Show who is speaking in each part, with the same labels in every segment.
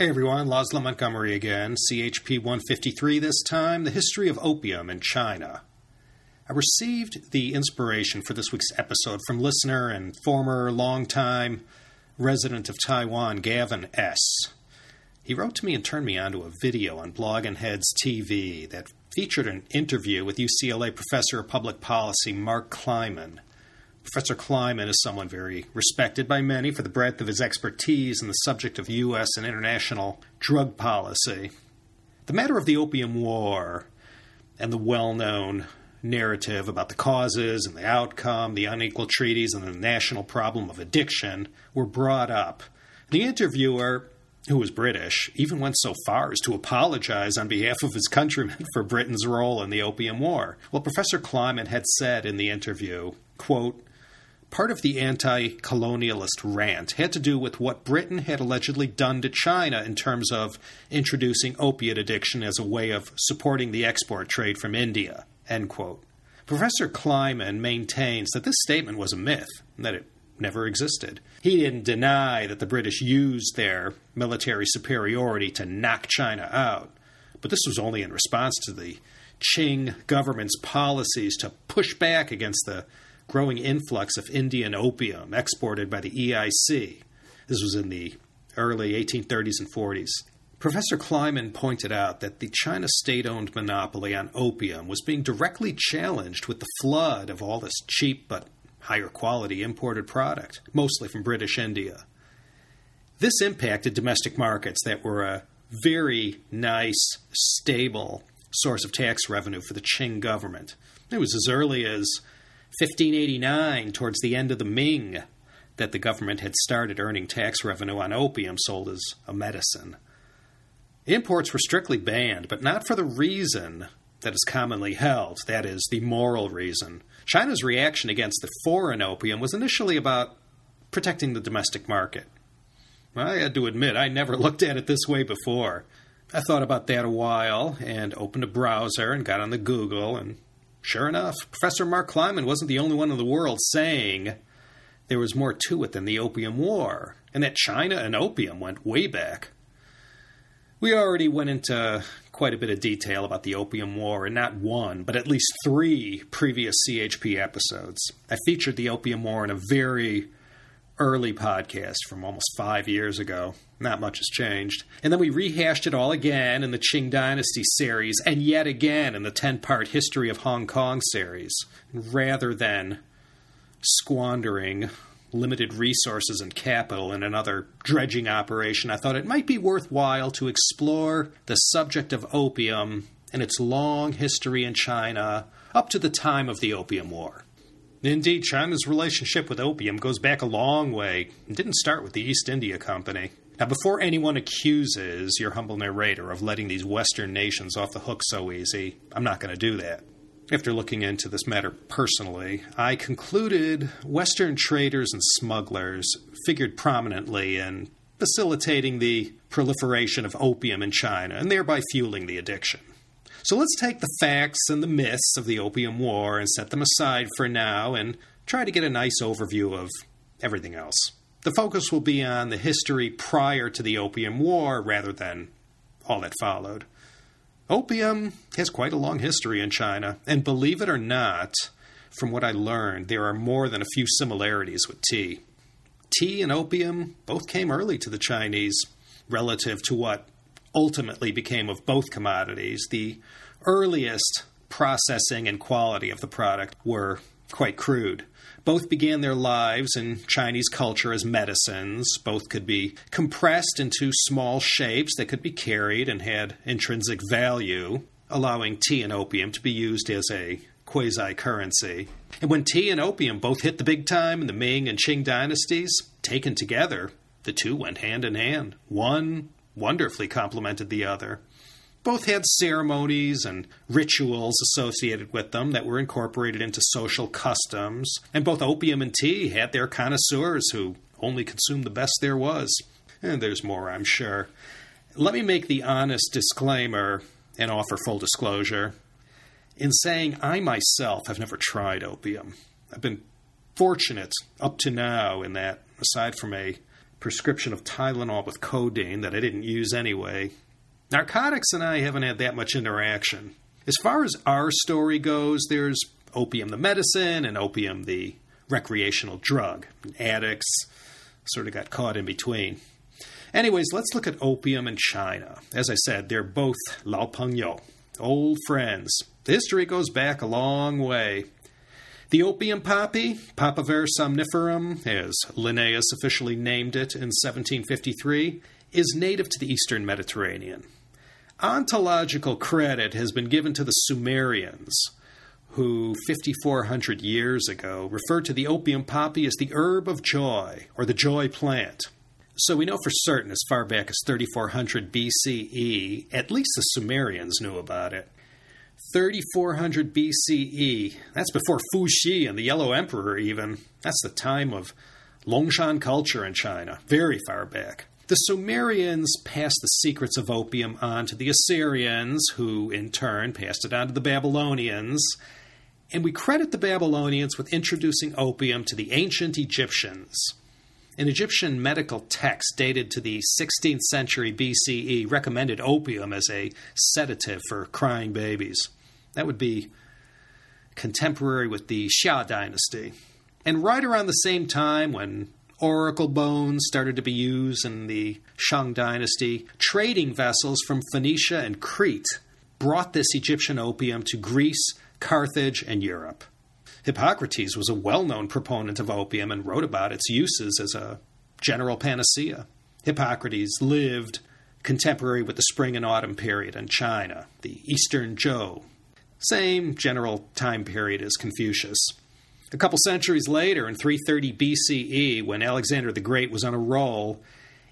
Speaker 1: Hey everyone, Laszlo Montgomery again, CHP 153 this time, the history of opium in China. I received the inspiration for this week's episode from listener and former longtime resident of Taiwan, Gavin S. He wrote to me and turned me on to a video on Blogging Heads TV that featured an interview with UCLA professor of public policy Mark Kleiman. Professor Kleiman is someone very respected by many for the breadth of his expertise in the subject of U.S. and international drug policy. The matter of the Opium War and the well known narrative about the causes and the outcome, the unequal treaties, and the national problem of addiction were brought up. The interviewer, who was British, even went so far as to apologize on behalf of his countrymen for Britain's role in the Opium War. Well, Professor Kleiman had said in the interview, quote, Part of the anti colonialist rant had to do with what Britain had allegedly done to China in terms of introducing opiate addiction as a way of supporting the export trade from India. Professor Kleiman maintains that this statement was a myth, that it never existed. He didn't deny that the British used their military superiority to knock China out, but this was only in response to the Qing government's policies to push back against the growing influx of Indian opium exported by the EIC. This was in the early 1830s and 40s. Professor Kleiman pointed out that the China state owned monopoly on opium was being directly challenged with the flood of all this cheap but higher quality imported product, mostly from British India. This impacted domestic markets that were a very nice, stable source of tax revenue for the Qing government. It was as early as 1589, towards the end of the Ming, that the government had started earning tax revenue on opium sold as a medicine. Imports were strictly banned, but not for the reason that is commonly held, that is, the moral reason. China's reaction against the foreign opium was initially about protecting the domestic market. I had to admit, I never looked at it this way before. I thought about that a while and opened a browser and got on the Google and Sure enough, Professor Mark Kleiman wasn't the only one in the world saying there was more to it than the Opium War, and that China and opium went way back. We already went into quite a bit of detail about the Opium War in not one, but at least three previous CHP episodes. I featured the Opium War in a very early podcast from almost five years ago. Not much has changed. And then we rehashed it all again in the Qing Dynasty series, and yet again in the 10 part History of Hong Kong series. Rather than squandering limited resources and capital in another dredging operation, I thought it might be worthwhile to explore the subject of opium and its long history in China up to the time of the Opium War. Indeed, China's relationship with opium goes back a long way and didn't start with the East India Company. Now, before anyone accuses your humble narrator of letting these Western nations off the hook so easy, I'm not going to do that. After looking into this matter personally, I concluded Western traders and smugglers figured prominently in facilitating the proliferation of opium in China and thereby fueling the addiction. So let's take the facts and the myths of the Opium War and set them aside for now and try to get a nice overview of everything else. The focus will be on the history prior to the Opium War rather than all that followed. Opium has quite a long history in China, and believe it or not, from what I learned, there are more than a few similarities with tea. Tea and opium both came early to the Chinese relative to what ultimately became of both commodities, the earliest processing and quality of the product were quite crude. Both began their lives in Chinese culture as medicines. Both could be compressed into small shapes that could be carried and had intrinsic value, allowing tea and opium to be used as a quasi currency. And when tea and opium both hit the big time in the Ming and Qing dynasties, taken together, the two went hand in hand. One wonderfully complemented the other. Both had ceremonies and rituals associated with them that were incorporated into social customs, and both opium and tea had their connoisseurs who only consumed the best there was. And there's more, I'm sure. Let me make the honest disclaimer and offer full disclosure. In saying I myself have never tried opium, I've been fortunate up to now in that, aside from a prescription of Tylenol with codeine that I didn't use anyway. Narcotics and I haven't had that much interaction. As far as our story goes, there's opium the medicine and opium the recreational drug. Addicts sort of got caught in between. Anyways, let's look at opium in China. As I said, they're both Lao Pengyou, old friends. The history goes back a long way. The opium poppy, Papaver somniferum, as Linnaeus officially named it in 1753, is native to the eastern Mediterranean. Ontological credit has been given to the Sumerians, who 5,400 years ago referred to the opium poppy as the herb of joy or the joy plant. So we know for certain, as far back as 3400 BCE, at least the Sumerians knew about it. 3400 BCE, that's before Fu Fuxi and the Yellow Emperor, even. That's the time of Longshan culture in China, very far back. The Sumerians passed the secrets of opium on to the Assyrians, who in turn passed it on to the Babylonians. And we credit the Babylonians with introducing opium to the ancient Egyptians. An Egyptian medical text dated to the 16th century BCE recommended opium as a sedative for crying babies. That would be contemporary with the Xia dynasty. And right around the same time, when oracle bones started to be used in the Shang dynasty, trading vessels from Phoenicia and Crete brought this Egyptian opium to Greece, Carthage, and Europe. Hippocrates was a well known proponent of opium and wrote about its uses as a general panacea. Hippocrates lived contemporary with the spring and autumn period in China, the Eastern Zhou. Same general time period as Confucius. A couple centuries later, in 330 BCE, when Alexander the Great was on a roll,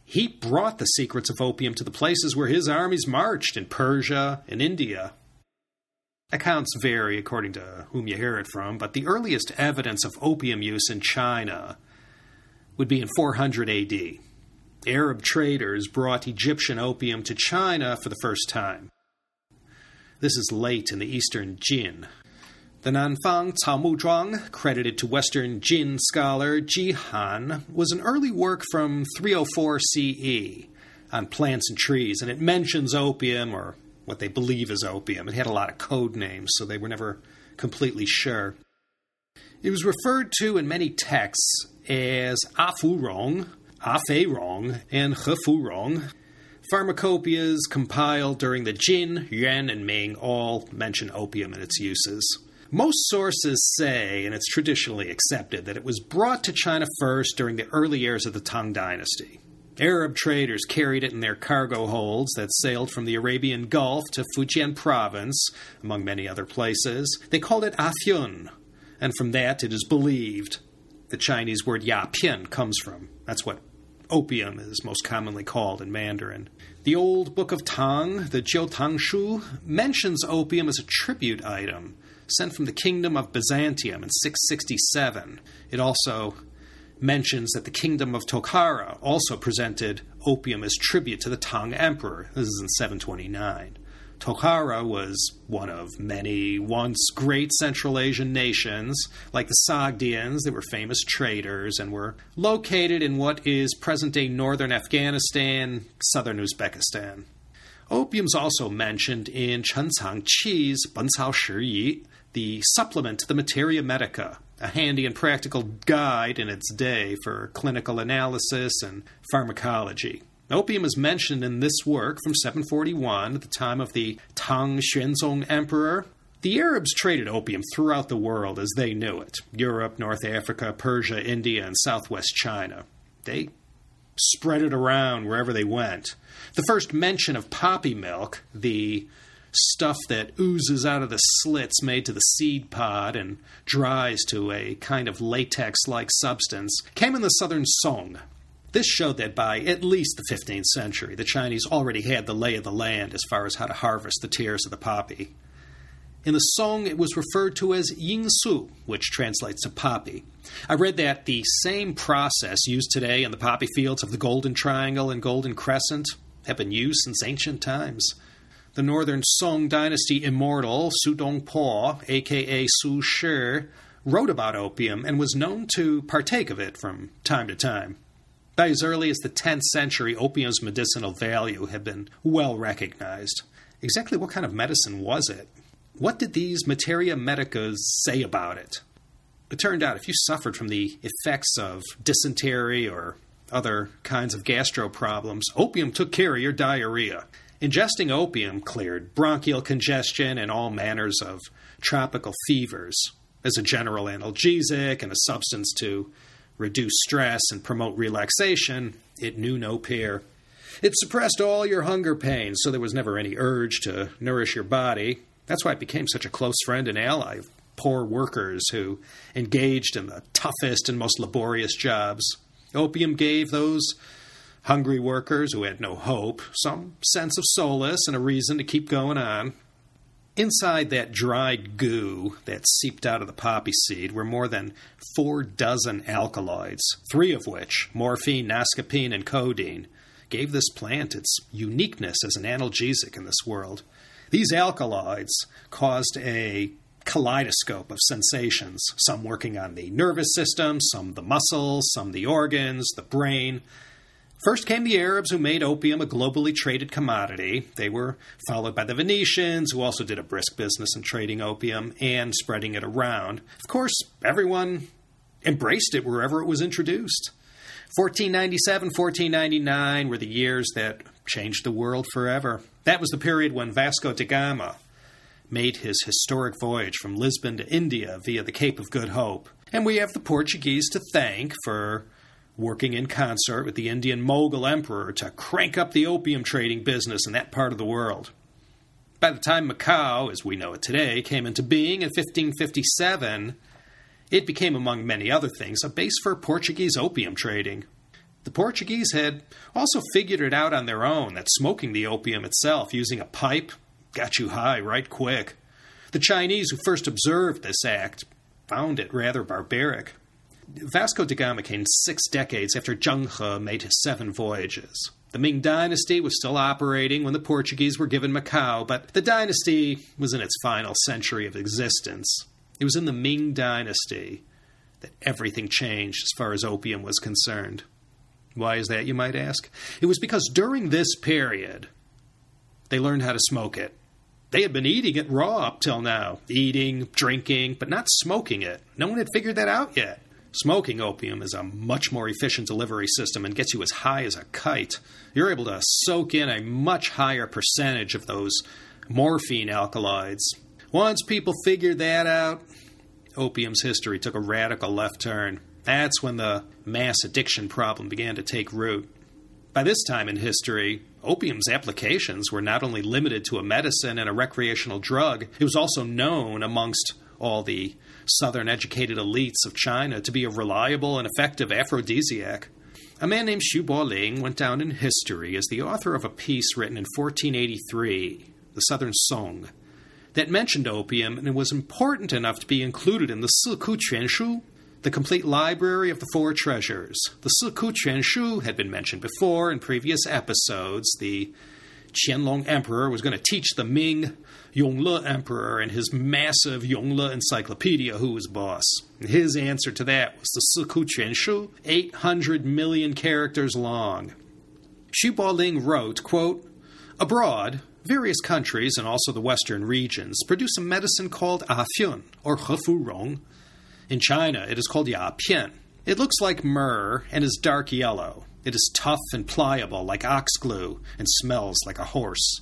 Speaker 1: he brought the secrets of opium to the places where his armies marched in Persia and India. Accounts vary according to whom you hear it from, but the earliest evidence of opium use in China would be in 400 AD. Arab traders brought Egyptian opium to China for the first time. This is late in the Eastern Jin. The Nanfang Caomuzhuang, credited to Western Jin scholar Ji Han, was an early work from 304 CE on plants and trees, and it mentions opium or what they believe is opium. It had a lot of code names, so they were never completely sure. It was referred to in many texts as Afurong, Afeirong, and Hefurong. Pharmacopoeias compiled during the Jin, Yuan, and Ming all mention opium and its uses. Most sources say, and it's traditionally accepted, that it was brought to China first during the early years of the Tang Dynasty. Arab traders carried it in their cargo holds that sailed from the Arabian Gulf to Fujian province, among many other places. They called it afyun, and from that it is believed the Chinese word yapian comes from. That's what opium is most commonly called in Mandarin. The old Book of Tang, the Jiu Tang Shu, mentions opium as a tribute item sent from the Kingdom of Byzantium in 667. It also mentions that the kingdom of Tokhara also presented opium as tribute to the Tang emperor. This is in 729. Tokhara was one of many once great Central Asian nations, like the Sogdians. They were famous traders and were located in what is present day northern Afghanistan, southern Uzbekistan. Opium is also mentioned in Chen Cang Qi's Ben Cao Shi Yi, the supplement to the Materia Medica, a handy and practical guide in its day for clinical analysis and pharmacology. Opium is mentioned in this work from 741 at the time of the Tang Xuanzong Emperor. The Arabs traded opium throughout the world as they knew it Europe, North Africa, Persia, India, and southwest China. They spread it around wherever they went. The first mention of poppy milk, the stuff that oozes out of the slits made to the seed pod and dries to a kind of latex like substance, came in the southern Song. This showed that by at least the 15th century, the Chinese already had the lay of the land as far as how to harvest the tears of the poppy. In the Song, it was referred to as Yingsu, which translates to poppy. I read that the same process used today in the poppy fields of the Golden Triangle and Golden Crescent have been used since ancient times the northern Song dynasty immortal Su Dongpo, aka Su Shi, wrote about opium and was known to partake of it from time to time. By as early as the 10th century, opium's medicinal value had been well recognized. Exactly what kind of medicine was it? What did these materia medicas say about it? It turned out if you suffered from the effects of dysentery or other kinds of gastro problems, opium took care of your diarrhea. Ingesting opium cleared bronchial congestion and all manners of tropical fevers as a general analgesic and a substance to reduce stress and promote relaxation, it knew no peer. It suppressed all your hunger pains, so there was never any urge to nourish your body. That's why it became such a close friend and ally of poor workers who engaged in the toughest and most laborious jobs. Opium gave those hungry workers who had no hope some sense of solace and a reason to keep going on. Inside that dried goo that seeped out of the poppy seed were more than four dozen alkaloids, three of which, morphine, noscapine, and codeine, gave this plant its uniqueness as an analgesic in this world. These alkaloids caused a kaleidoscope of sensations, some working on the nervous system, some the muscles, some the organs, the brain, First came the Arabs, who made opium a globally traded commodity. They were followed by the Venetians, who also did a brisk business in trading opium and spreading it around. Of course, everyone embraced it wherever it was introduced. 1497, 1499 were the years that changed the world forever. That was the period when Vasco da Gama made his historic voyage from Lisbon to India via the Cape of Good Hope. And we have the Portuguese to thank for working in concert with the Indian Mughal emperor to crank up the opium trading business in that part of the world. By the time Macau, as we know it today, came into being in 1557, it became, among many other things, a base for Portuguese opium trading. The Portuguese had also figured it out on their own that smoking the opium itself using a pipe got you high right quick. The Chinese who first observed this act found it rather barbaric. Vasco da Gama came six decades after Zheng He made his seven voyages. The Ming Dynasty was still operating when the Portuguese were given Macau, but the dynasty was in its final century of existence. It was in the Ming Dynasty that everything changed as far as opium was concerned. Why is that, you might ask? It was because during this period, they learned how to smoke it. They had been eating it raw up till now, eating, drinking, but not smoking it. No one had figured that out yet. Smoking opium is a much more efficient delivery system and gets you as high as a kite. You're able to soak in a much higher percentage of those morphine alkaloids. Once people figured that out, opium's history took a radical left turn. That's when the mass addiction problem began to take root. By this time in history, opium's applications were not only limited to a medicine and a recreational drug, it was also known amongst all the southern educated elites of China to be a reliable and effective aphrodisiac. A man named Xu Boling went down in history as the author of a piece written in 1483, The Southern Song, that mentioned opium and it was important enough to be included in the Siku Quanshu, the complete library of the four treasures. The Siku Quanshu had been mentioned before in previous episodes. The Qianlong Emperor was going to teach the Ming Yongle Emperor and his massive Yongle encyclopedia who was boss. His answer to that was the Siku Quanshu, 800 million characters long. Xu Boling wrote, quote, Abroad, various countries and also the western regions produce a medicine called Afiun, or Hefu Rong. In China, it is called Ya Pian. It looks like myrrh and is dark yellow. It is tough and pliable like ox glue and smells like a horse.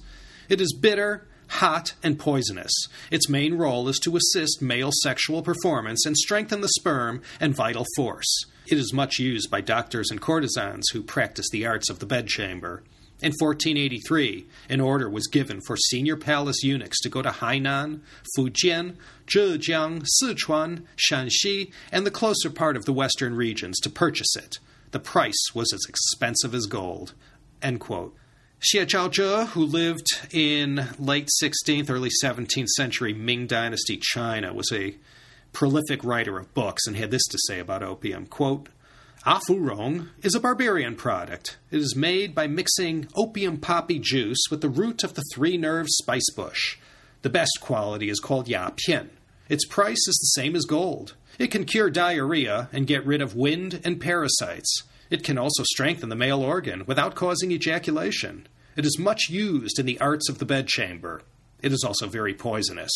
Speaker 1: It is bitter, hot, and poisonous. Its main role is to assist male sexual performance and strengthen the sperm and vital force. It is much used by doctors and courtesans who practice the arts of the bedchamber. In 1483, an order was given for senior palace eunuchs to go to Hainan, Fujian, Zhejiang, Sichuan, Shanxi, and the closer part of the western regions to purchase it. The price was as expensive as gold. End quote. Xie Zhaozhe, who lived in late 16th, early 17th century Ming Dynasty China, was a prolific writer of books and had this to say about opium. Quote, Afurong is a barbarian product. It is made by mixing opium poppy juice with the root of the three nerve spice bush. The best quality is called Ya Pian. Its price is the same as gold. It can cure diarrhea and get rid of wind and parasites. It can also strengthen the male organ without causing ejaculation. It is much used in the arts of the bedchamber. It is also very poisonous.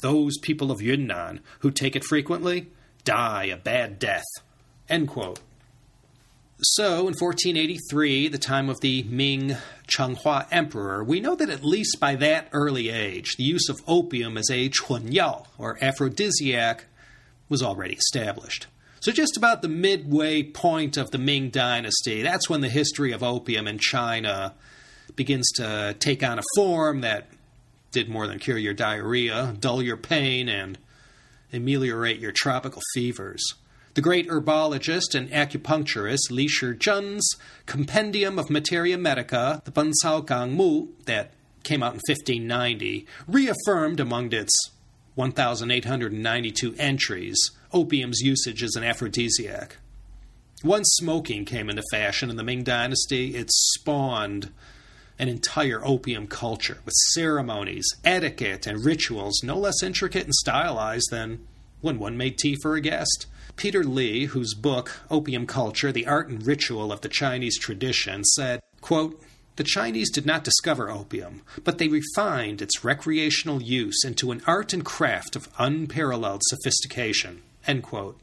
Speaker 1: Those people of Yunnan who take it frequently die a bad death. So, in 1483, the time of the Ming Chenghua Emperor, we know that at least by that early age, the use of opium as a chunyao, or aphrodisiac, was already established. So, just about the midway point of the Ming Dynasty, that's when the history of opium in China begins to take on a form that did more than cure your diarrhea, dull your pain, and ameliorate your tropical fevers. The great herbologist and acupuncturist Li Shizhen's Compendium of Materia Medica, the Bencao Gang Mu, that came out in 1590, reaffirmed among its 1,892 entries opium's usage as an aphrodisiac. Once smoking came into fashion in the Ming Dynasty, it spawned an entire opium culture with ceremonies, etiquette, and rituals no less intricate and stylized than when one made tea for a guest. Peter Lee, whose book, Opium Culture The Art and Ritual of the Chinese Tradition, said, quote, the Chinese did not discover opium, but they refined its recreational use into an art and craft of unparalleled sophistication.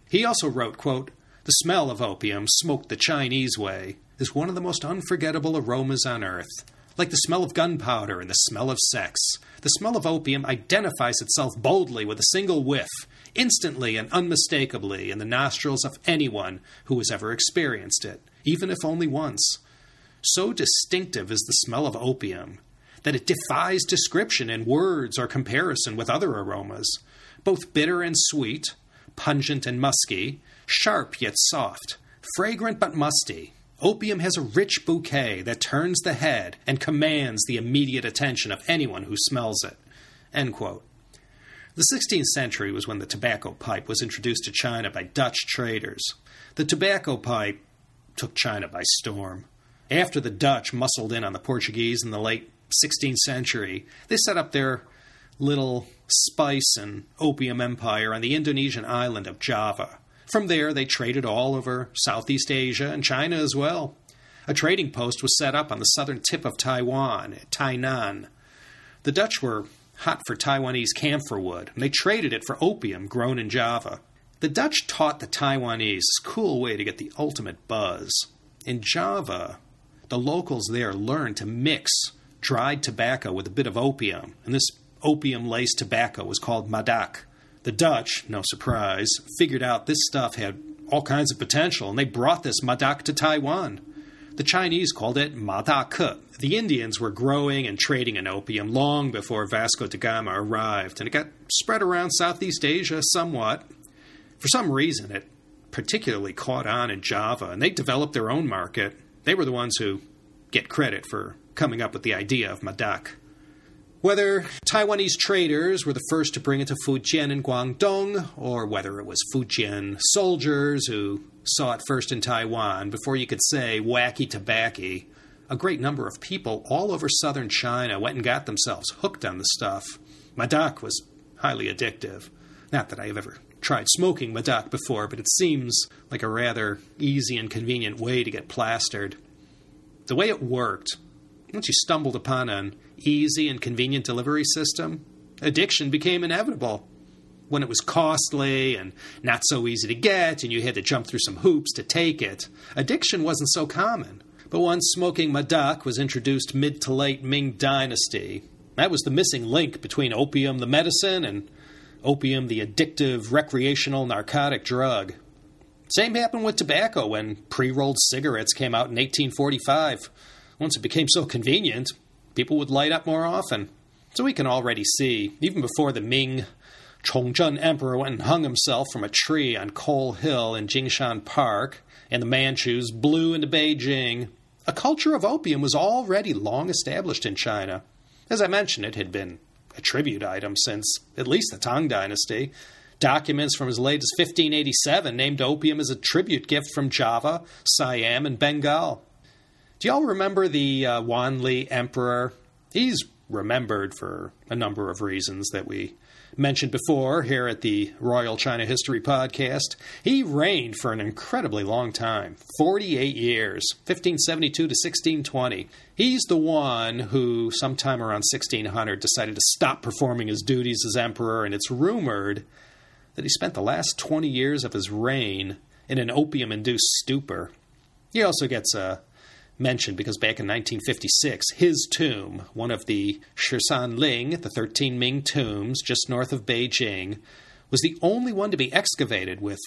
Speaker 1: He also wrote, quote, The smell of opium, smoked the Chinese way, is one of the most unforgettable aromas on earth. Like the smell of gunpowder and the smell of sex, the smell of opium identifies itself boldly with a single whiff instantly and unmistakably in the nostrils of anyone who has ever experienced it, even if only once. So distinctive is the smell of opium that it defies description in words or comparison with other aromas, both bitter and sweet, pungent and musky, sharp yet soft, fragrant but musty. Opium has a rich bouquet that turns the head and commands the immediate attention of anyone who smells it. The 16th century was when the tobacco pipe was introduced to China by Dutch traders. The tobacco pipe took China by storm. After the Dutch muscled in on the Portuguese in the late 16th century, they set up their little spice and opium empire on the Indonesian island of Java. From there, they traded all over Southeast Asia and China as well. A trading post was set up on the southern tip of Taiwan, at Tainan. The Dutch were hot for Taiwanese camphor wood, and they traded it for opium grown in Java. The Dutch taught the Taiwanese a cool way to get the ultimate buzz. In Java, the locals there learned to mix dried tobacco with a bit of opium, and this opium laced tobacco was called madak. The Dutch, no surprise, figured out this stuff had all kinds of potential, and they brought this madak to Taiwan. The Chinese called it Madake. The Indians were growing and trading in opium long before Vasco da Gama arrived, and it got spread around Southeast Asia somewhat. For some reason, it particularly caught on in Java, and they developed their own market. They were the ones who get credit for coming up with the idea of Madak. Whether Taiwanese traders were the first to bring it to Fujian and Guangdong, or whether it was Fujian soldiers who saw it first in Taiwan before you could say wacky tobacco, a great number of people all over southern China went and got themselves hooked on the stuff. Madak was highly addictive. Not that I have ever tried smoking Madak before, but it seems like a rather easy and convenient way to get plastered. The way it worked, once you stumbled upon an easy and convenient delivery system, addiction became inevitable. When it was costly and not so easy to get, and you had to jump through some hoops to take it, addiction wasn't so common. But once smoking madak was introduced mid to late Ming Dynasty, that was the missing link between opium, the medicine, and opium, the addictive recreational narcotic drug. Same happened with tobacco when pre rolled cigarettes came out in 1845. Once it became so convenient, people would light up more often. So we can already see, even before the Ming Chongzhen Emperor went and hung himself from a tree on Coal Hill in Jingshan Park, and the Manchus blew into Beijing, a culture of opium was already long established in China. As I mentioned, it had been a tribute item since at least the Tang Dynasty. Documents from as late as 1587 named opium as a tribute gift from Java, Siam, and Bengal. Do y'all remember the uh, Wanli Emperor? He's remembered for a number of reasons that we mentioned before here at the Royal China History Podcast, he reigned for an incredibly long time 48 years, 1572 to 1620. He's the one who, sometime around 1600, decided to stop performing his duties as emperor, and it's rumored that he spent the last 20 years of his reign in an opium induced stupor. He also gets a mentioned because back in 1956, his tomb, one of the Shisan Ling, the 13 Ming tombs just north of Beijing, was the only one to be excavated with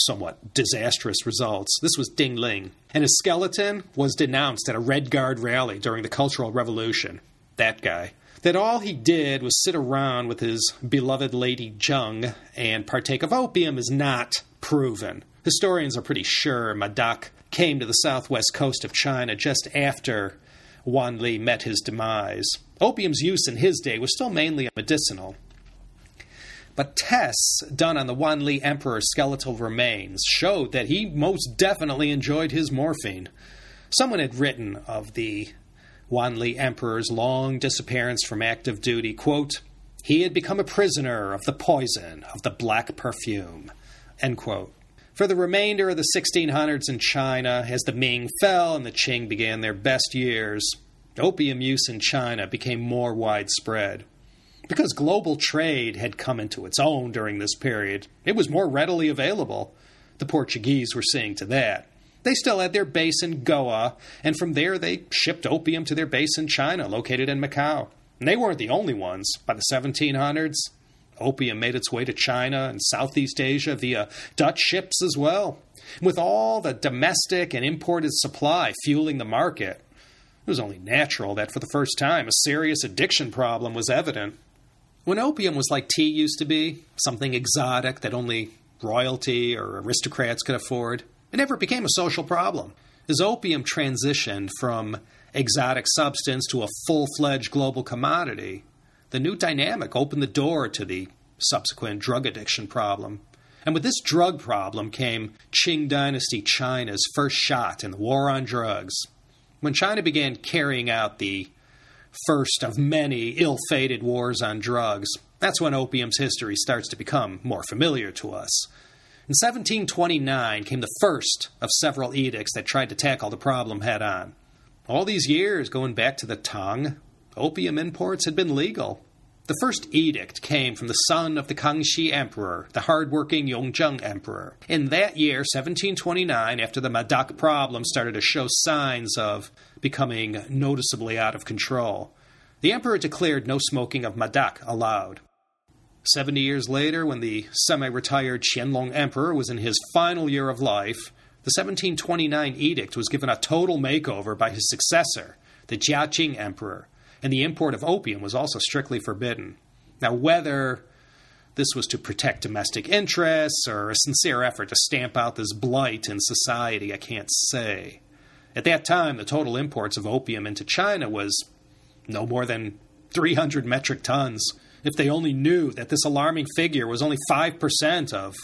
Speaker 1: somewhat disastrous results. This was Ding Ling, and his skeleton was denounced at a Red Guard rally during the Cultural Revolution. That guy. That all he did was sit around with his beloved Lady Zheng and partake of opium is not proven. Historians are pretty sure Madak came to the southwest coast of China just after Wanli met his demise. Opium's use in his day was still mainly medicinal. But tests done on the Wanli emperor's skeletal remains showed that he most definitely enjoyed his morphine. Someone had written of the Wanli emperor's long disappearance from active duty, quote, he had become a prisoner of the poison of the black perfume, end quote. For the remainder of the 1600s in China, as the Ming fell and the Qing began their best years, opium use in China became more widespread. Because global trade had come into its own during this period, it was more readily available. The Portuguese were seeing to that. They still had their base in Goa, and from there they shipped opium to their base in China, located in Macau. And they weren't the only ones. By the 1700s, Opium made its way to China and Southeast Asia via Dutch ships as well. With all the domestic and imported supply fueling the market, it was only natural that for the first time a serious addiction problem was evident. When opium was like tea used to be, something exotic that only royalty or aristocrats could afford, it never became a social problem. As opium transitioned from exotic substance to a full fledged global commodity, the new dynamic opened the door to the subsequent drug addiction problem. And with this drug problem came Qing Dynasty China's first shot in the war on drugs. When China began carrying out the first of many ill fated wars on drugs, that's when opium's history starts to become more familiar to us. In 1729 came the first of several edicts that tried to tackle the problem head on. All these years, going back to the Tang, opium imports had been legal. The first edict came from the son of the Kangxi Emperor, the hard-working Yongzheng Emperor. In that year, 1729, after the Madak problem started to show signs of becoming noticeably out of control, the emperor declared no smoking of Madak allowed. Seventy years later, when the semi retired Qianlong Emperor was in his final year of life, the 1729 edict was given a total makeover by his successor, the Jiaqing Emperor, and the import of opium was also strictly forbidden. Now, whether this was to protect domestic interests or a sincere effort to stamp out this blight in society, I can't say. At that time, the total imports of opium into China was no more than 300 metric tons. If they only knew that this alarming figure was only 5% of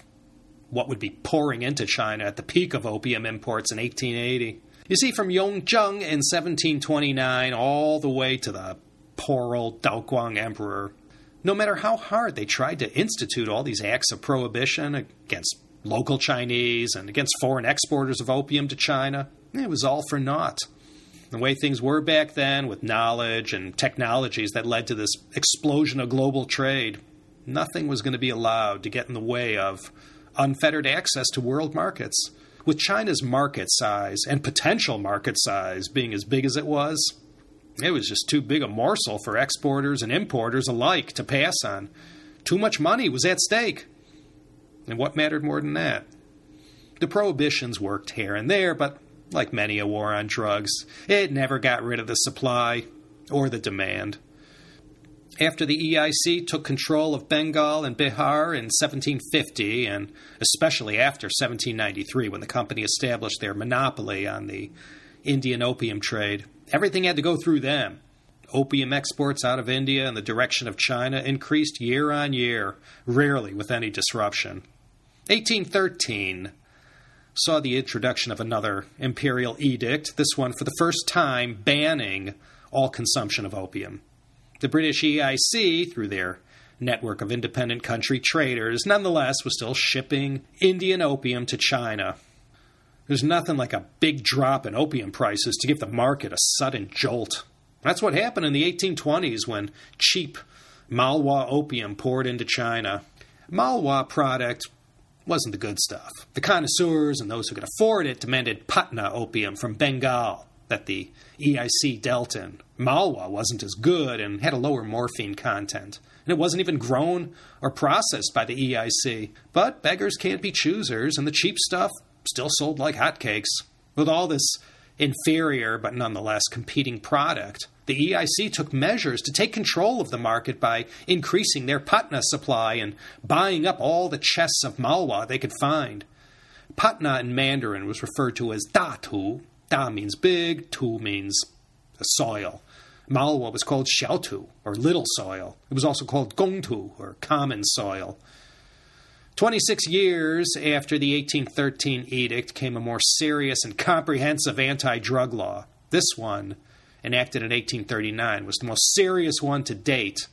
Speaker 1: what would be pouring into China at the peak of opium imports in 1880. You see, from Yongzheng in 1729 all the way to the poor old Daoguang Emperor, no matter how hard they tried to institute all these acts of prohibition against local Chinese and against foreign exporters of opium to China, it was all for naught. The way things were back then, with knowledge and technologies that led to this explosion of global trade, nothing was going to be allowed to get in the way of unfettered access to world markets. With China's market size and potential market size being as big as it was, it was just too big a morsel for exporters and importers alike to pass on. Too much money was at stake. And what mattered more than that? The prohibitions worked here and there, but like many a war on drugs, it never got rid of the supply or the demand. After the EIC took control of Bengal and Bihar in 1750, and especially after 1793 when the company established their monopoly on the Indian opium trade, everything had to go through them. Opium exports out of India in the direction of China increased year on year, rarely with any disruption. 1813 saw the introduction of another imperial edict, this one for the first time banning all consumption of opium. The British EIC, through their network of independent country traders, nonetheless was still shipping Indian opium to China. There's nothing like a big drop in opium prices to give the market a sudden jolt. That's what happened in the 1820s when cheap Malwa opium poured into China. Malwa product wasn't the good stuff. The connoisseurs and those who could afford it demanded Patna opium from Bengal that the EIC dealt in. Malwa wasn't as good and had a lower morphine content. And it wasn't even grown or processed by the EIC. But beggars can't be choosers, and the cheap stuff still sold like hotcakes. With all this inferior but nonetheless competing product, the EIC took measures to take control of the market by increasing their Patna supply and buying up all the chests of Malwa they could find. Patna in Mandarin was referred to as Datu. Da means big, Tu means soil. Malwa was called Xiaotu, or little soil. It was also called Gongtu, or common soil. 26 years after the 1813 edict came a more serious and comprehensive anti drug law. This one, enacted in 1839, was the most serious one to date.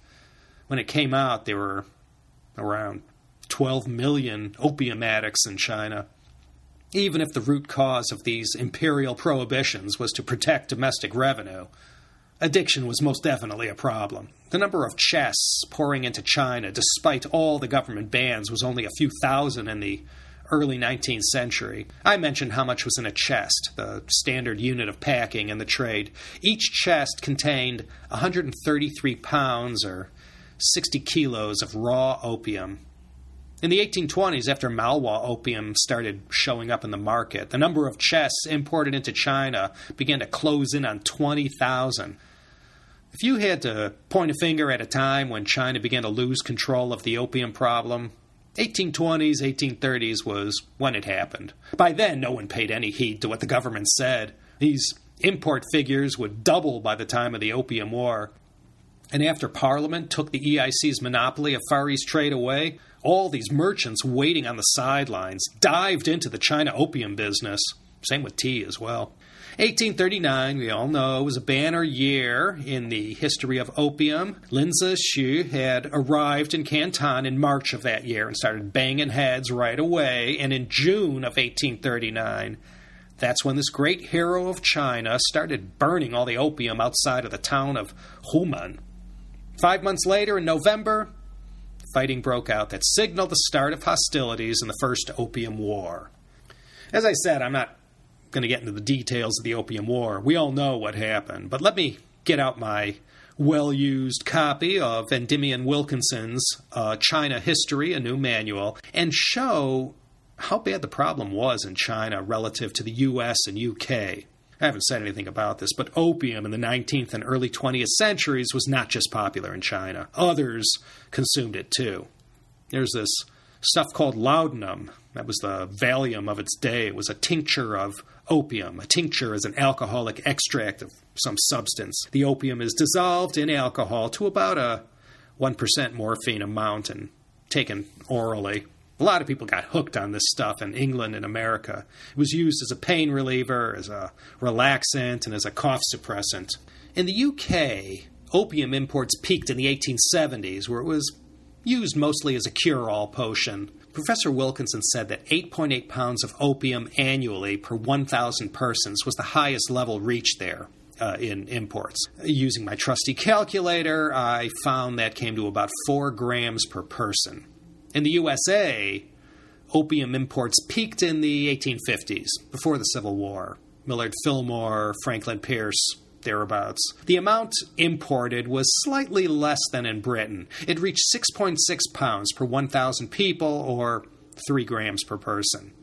Speaker 1: When it came out, there were around 12 million opium addicts in China. Even if the root cause of these imperial prohibitions was to protect domestic revenue, Addiction was most definitely a problem. The number of chests pouring into China, despite all the government bans, was only a few thousand in the early 19th century. I mentioned how much was in a chest, the standard unit of packing in the trade. Each chest contained 133 pounds or 60 kilos of raw opium. In the 1820s, after Malwa opium started showing up in the market, the number of chests imported into China began to close in on 20,000. If you had to point a finger at a time when China began to lose control of the opium problem, 1820s, 1830s was when it happened. By then, no one paid any heed to what the government said. These import figures would double by the time of the Opium War. And after Parliament took the EIC's monopoly of Far East trade away, all these merchants waiting on the sidelines dived into the China opium business. Same with tea as well. 1839, we all know, was a banner year in the history of opium. Lin Zexu had arrived in Canton in March of that year and started banging heads right away. And in June of 1839, that's when this great hero of China started burning all the opium outside of the town of Humen. Five months later, in November, fighting broke out that signaled the start of hostilities in the First Opium War. As I said, I'm not going to get into the details of the Opium War. We all know what happened, but let me get out my well used copy of Endymion Wilkinson's uh, China History, a new manual, and show how bad the problem was in China relative to the US and UK. I haven't said anything about this, but opium in the 19th and early 20th centuries was not just popular in China. Others consumed it too. There's this stuff called laudanum. That was the Valium of its day. It was a tincture of opium. A tincture is an alcoholic extract of some substance. The opium is dissolved in alcohol to about a 1% morphine amount and taken orally. A lot of people got hooked on this stuff in England and America. It was used as a pain reliever, as a relaxant, and as a cough suppressant. In the UK, opium imports peaked in the 1870s, where it was used mostly as a cure all potion. Professor Wilkinson said that 8.8 pounds of opium annually per 1,000 persons was the highest level reached there. Uh, in imports. Using my trusty calculator, I found that came to about 4 grams per person. In the USA, opium imports peaked in the 1850s, before the Civil War. Millard Fillmore, Franklin Pierce, thereabouts. The amount imported was slightly less than in Britain. It reached 6.6 pounds per 1,000 people, or 3 grams per person.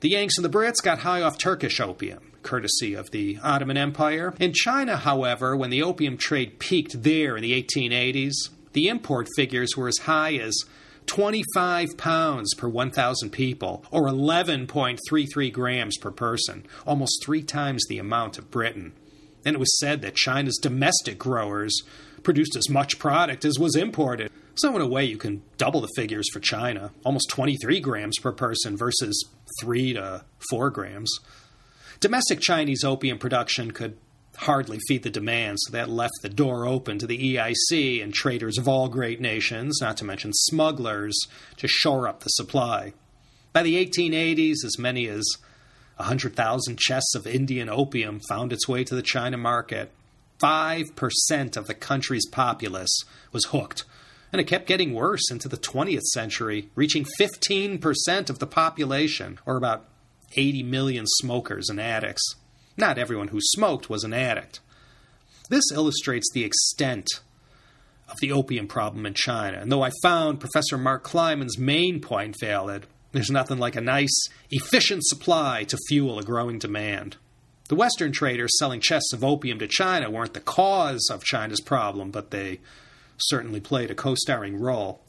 Speaker 1: The Yanks and the Brits got high off Turkish opium, courtesy of the Ottoman Empire. In China, however, when the opium trade peaked there in the 1880s, the import figures were as high as 25 pounds per 1,000 people, or 11.33 grams per person, almost three times the amount of Britain and it was said that China's domestic growers produced as much product as was imported. So, in a way, you can double the figures for China almost 23 grams per person versus 3 to 4 grams. Domestic Chinese opium production could hardly feed the demand, so that left the door open to the EIC and traders of all great nations, not to mention smugglers, to shore up the supply. By the 1880s, as many as 100,000 chests of Indian opium found its way to the China market. 5% of the country's populace was hooked. And it kept getting worse into the 20th century, reaching 15% of the population, or about 80 million smokers and addicts. Not everyone who smoked was an addict. This illustrates the extent of the opium problem in China, and though I found Professor Mark Kleiman's main point valid, there's nothing like a nice, efficient supply to fuel a growing demand. The Western traders selling chests of opium to China weren't the cause of China's problem, but they certainly played a co starring role.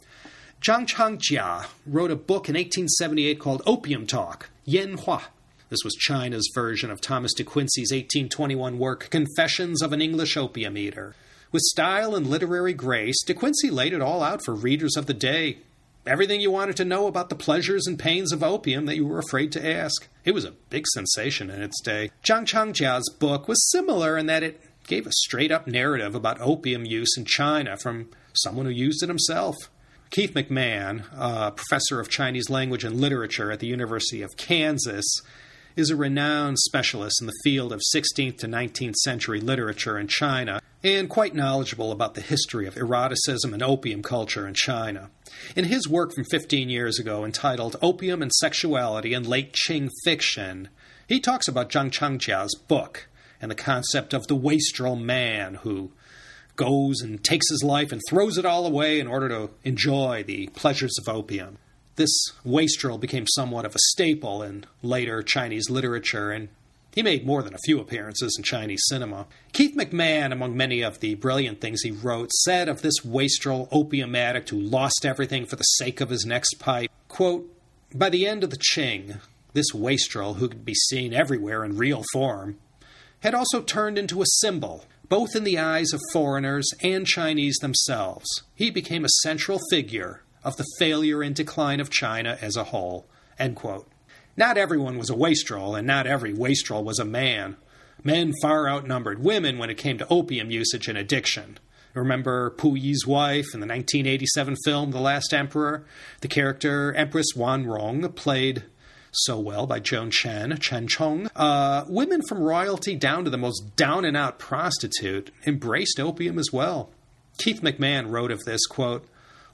Speaker 1: Zhang Changjia wrote a book in 1878 called Opium Talk, Yen Hua. This was China's version of Thomas de Quincey's 1821 work, Confessions of an English Opium Eater. With style and literary grace, de Quincey laid it all out for readers of the day. Everything you wanted to know about the pleasures and pains of opium that you were afraid to ask. It was a big sensation in its day. Zhang Changjia's book was similar in that it gave a straight up narrative about opium use in China from someone who used it himself. Keith McMahon, a professor of Chinese language and literature at the University of Kansas, is a renowned specialist in the field of 16th to 19th century literature in China and quite knowledgeable about the history of eroticism and opium culture in China. In his work from 15 years ago entitled Opium and Sexuality in Late Qing Fiction, he talks about Zhang Changjia's book and the concept of the wastrel man who goes and takes his life and throws it all away in order to enjoy the pleasures of opium. This wastrel became somewhat of a staple in later Chinese literature, and he made more than a few appearances in Chinese cinema. Keith McMahon, among many of the brilliant things he wrote, said of this wastrel opium addict who lost everything for the sake of his next pipe, quote, By the end of the Qing, this wastrel, who could be seen everywhere in real form, had also turned into a symbol both in the eyes of foreigners and Chinese themselves. He became a central figure of the failure and decline of China as a whole. Not everyone was a wastrel, and not every wastrel was a man. Men far outnumbered women when it came to opium usage and addiction. Remember Puyi's wife in the 1987 film The Last Emperor? The character Empress Wanrong, played so well by Joan Chen, Chen Chong. Uh, women from royalty down to the most down and out prostitute embraced opium as well. Keith McMahon wrote of this quote,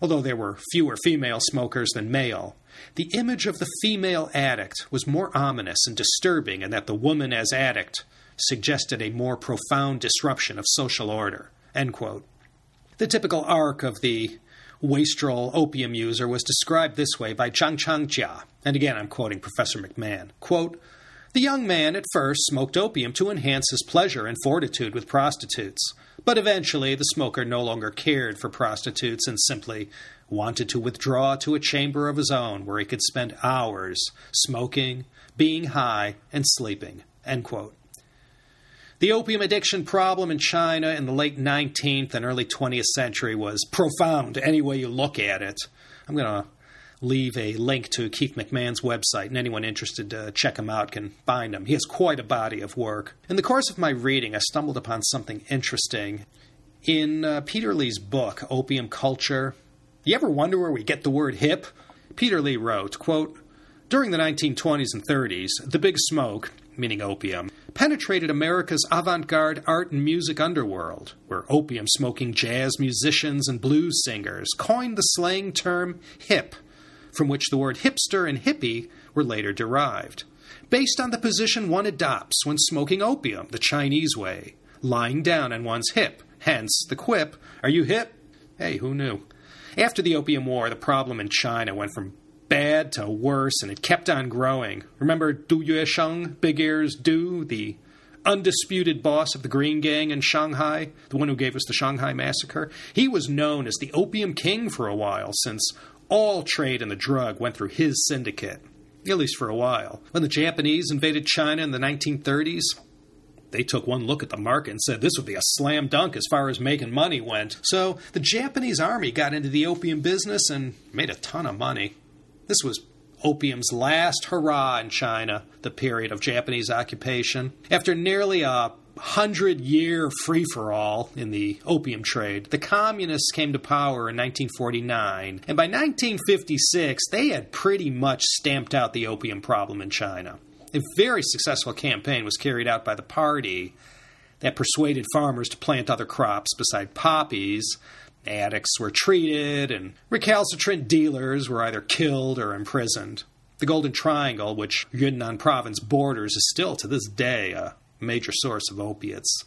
Speaker 1: although there were fewer female smokers than male. The image of the female addict was more ominous and disturbing in that the woman as addict suggested a more profound disruption of social order. The typical arc of the wastrel opium user was described this way by Zhang Changjia, and again I'm quoting Professor McMahon. Quote, the young man at first smoked opium to enhance his pleasure and fortitude with prostitutes, but eventually the smoker no longer cared for prostitutes and simply wanted to withdraw to a chamber of his own where he could spend hours smoking, being high, and sleeping. The opium addiction problem in China in the late 19th and early 20th century was profound any way you look at it. I'm going to leave a link to Keith McMahon's website, and anyone interested to check him out can find him. He has quite a body of work. In the course of my reading, I stumbled upon something interesting. In uh, Peter Lee's book, Opium Culture, you ever wonder where we get the word hip? Peter Lee wrote, quote, During the 1920s and 30s, the big smoke, meaning opium, penetrated America's avant garde art and music underworld, where opium smoking jazz musicians and blues singers coined the slang term hip, from which the word hipster and hippie were later derived, based on the position one adopts when smoking opium the Chinese way, lying down on one's hip, hence the quip, Are you hip? Hey, who knew? After the Opium War, the problem in China went from bad to worse, and it kept on growing. Remember Du Yuesheng, Big Ears Du, the undisputed boss of the Green Gang in Shanghai, the one who gave us the Shanghai Massacre? He was known as the Opium King for a while, since all trade in the drug went through his syndicate, at least for a while. When the Japanese invaded China in the 1930s, they took one look at the market and said this would be a slam dunk as far as making money went. So the Japanese army got into the opium business and made a ton of money. This was opium's last hurrah in China, the period of Japanese occupation. After nearly a hundred year free for all in the opium trade, the communists came to power in 1949, and by 1956 they had pretty much stamped out the opium problem in China. A very successful campaign was carried out by the party that persuaded farmers to plant other crops beside poppies. Addicts were treated, and recalcitrant dealers were either killed or imprisoned. The Golden Triangle, which Yunnan province borders, is still to this day a major source of opiates.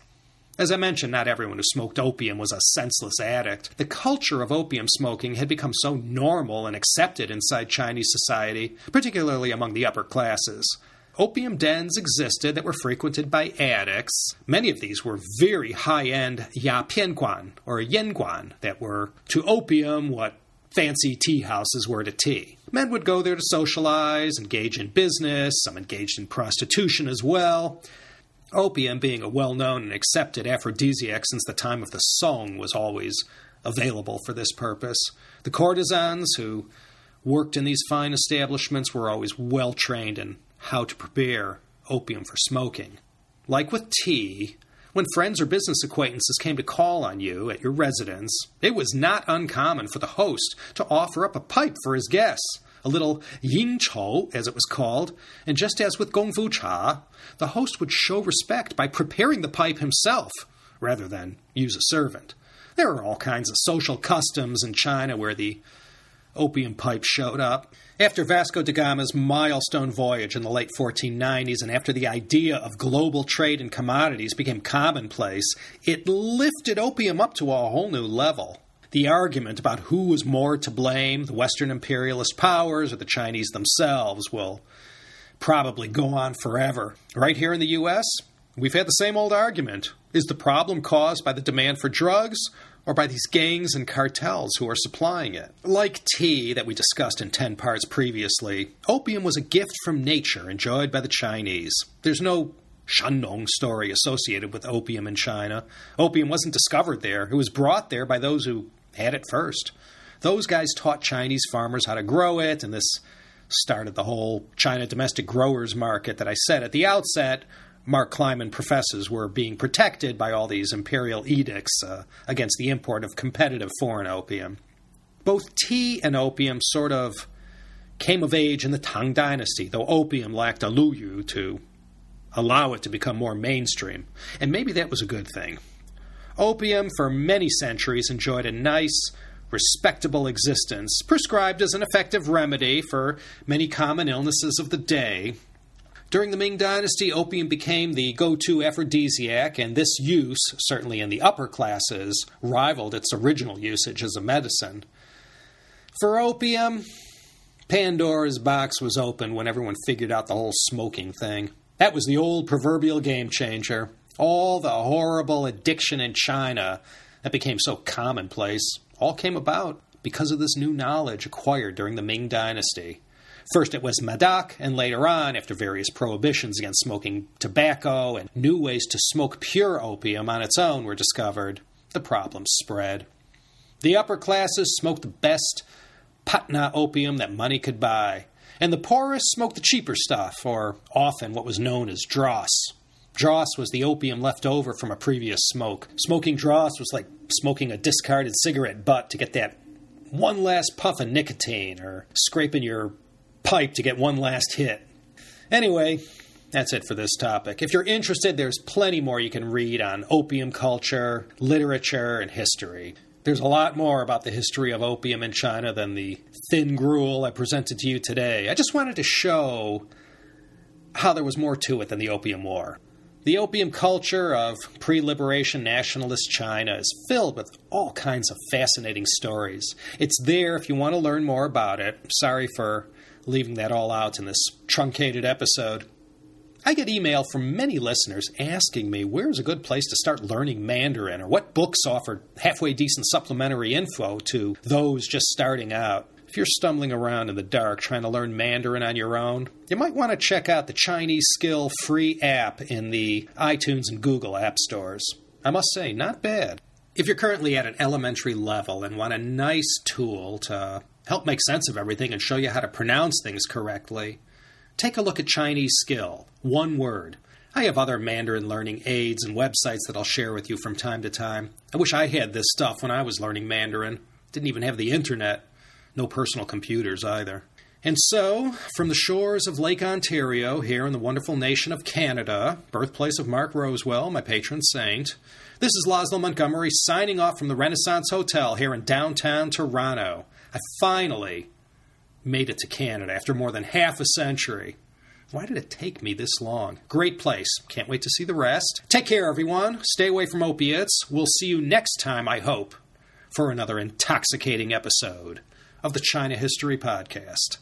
Speaker 1: As I mentioned, not everyone who smoked opium was a senseless addict. The culture of opium smoking had become so normal and accepted inside Chinese society, particularly among the upper classes. Opium dens existed that were frequented by addicts. Many of these were very high end ya pianguan, or yenguan, that were to opium what fancy tea houses were to tea. Men would go there to socialize, engage in business, some engaged in prostitution as well. Opium, being a well known and accepted aphrodisiac since the time of the Song, was always available for this purpose. The courtesans who worked in these fine establishments were always well trained in how to prepare opium for smoking. Like with tea, when friends or business acquaintances came to call on you at your residence, it was not uncommon for the host to offer up a pipe for his guests a little yin chou, as it was called, and just as with gong fu cha, the host would show respect by preparing the pipe himself, rather than use a servant. There are all kinds of social customs in China where the opium pipe showed up. After Vasco da Gama's milestone voyage in the late 1490s, and after the idea of global trade in commodities became commonplace, it lifted opium up to a whole new level the argument about who was more to blame, the Western imperialist powers or the Chinese themselves, will probably go on forever. Right here in the U.S., we've had the same old argument. Is the problem caused by the demand for drugs or by these gangs and cartels who are supplying it? Like tea that we discussed in 10 parts previously, opium was a gift from nature enjoyed by the Chinese. There's no Shennong story associated with opium in China. Opium wasn't discovered there, it was brought there by those who had it first. Those guys taught Chinese farmers how to grow it, and this started the whole China domestic growers market that I said at the outset. Mark Kleiman professes were being protected by all these imperial edicts uh, against the import of competitive foreign opium. Both tea and opium sort of came of age in the Tang Dynasty, though opium lacked a Lu Yu to allow it to become more mainstream. And maybe that was a good thing. Opium, for many centuries, enjoyed a nice, respectable existence, prescribed as an effective remedy for many common illnesses of the day. During the Ming Dynasty, opium became the go to aphrodisiac, and this use, certainly in the upper classes, rivaled its original usage as a medicine. For opium, Pandora's box was open when everyone figured out the whole smoking thing. That was the old proverbial game changer. All the horrible addiction in China that became so commonplace all came about because of this new knowledge acquired during the Ming Dynasty. First, it was madak, and later on, after various prohibitions against smoking tobacco and new ways to smoke pure opium on its own were discovered, the problem spread. The upper classes smoked the best Patna opium that money could buy, and the poorest smoked the cheaper stuff, or often what was known as dross. Dross was the opium left over from a previous smoke. Smoking dross was like smoking a discarded cigarette butt to get that one last puff of nicotine, or scraping your pipe to get one last hit. Anyway, that's it for this topic. If you're interested, there's plenty more you can read on opium culture, literature, and history. There's a lot more about the history of opium in China than the thin gruel I presented to you today. I just wanted to show how there was more to it than the Opium War. The opium culture of pre liberation nationalist China is filled with all kinds of fascinating stories. It's there if you want to learn more about it. Sorry for leaving that all out in this truncated episode. I get email from many listeners asking me where's a good place to start learning Mandarin or what books offer halfway decent supplementary info to those just starting out. If you're stumbling around in the dark trying to learn Mandarin on your own, you might want to check out the ChineseSkill free app in the iTunes and Google app stores. I must say, not bad. If you're currently at an elementary level and want a nice tool to help make sense of everything and show you how to pronounce things correctly, take a look at ChineseSkill, one word, I have other Mandarin learning aids and websites that I'll share with you from time to time. I wish I had this stuff when I was learning Mandarin. Didn't even have the internet. No personal computers either. And so, from the shores of Lake Ontario, here in the wonderful nation of Canada, birthplace of Mark Rowswell, my patron saint, this is Laszlo Montgomery signing off from the Renaissance Hotel here in downtown Toronto. I finally made it to Canada after more than half a century. Why did it take me this long? Great place. Can't wait to see the rest. Take care, everyone. Stay away from opiates. We'll see you next time, I hope, for another intoxicating episode of the China History Podcast.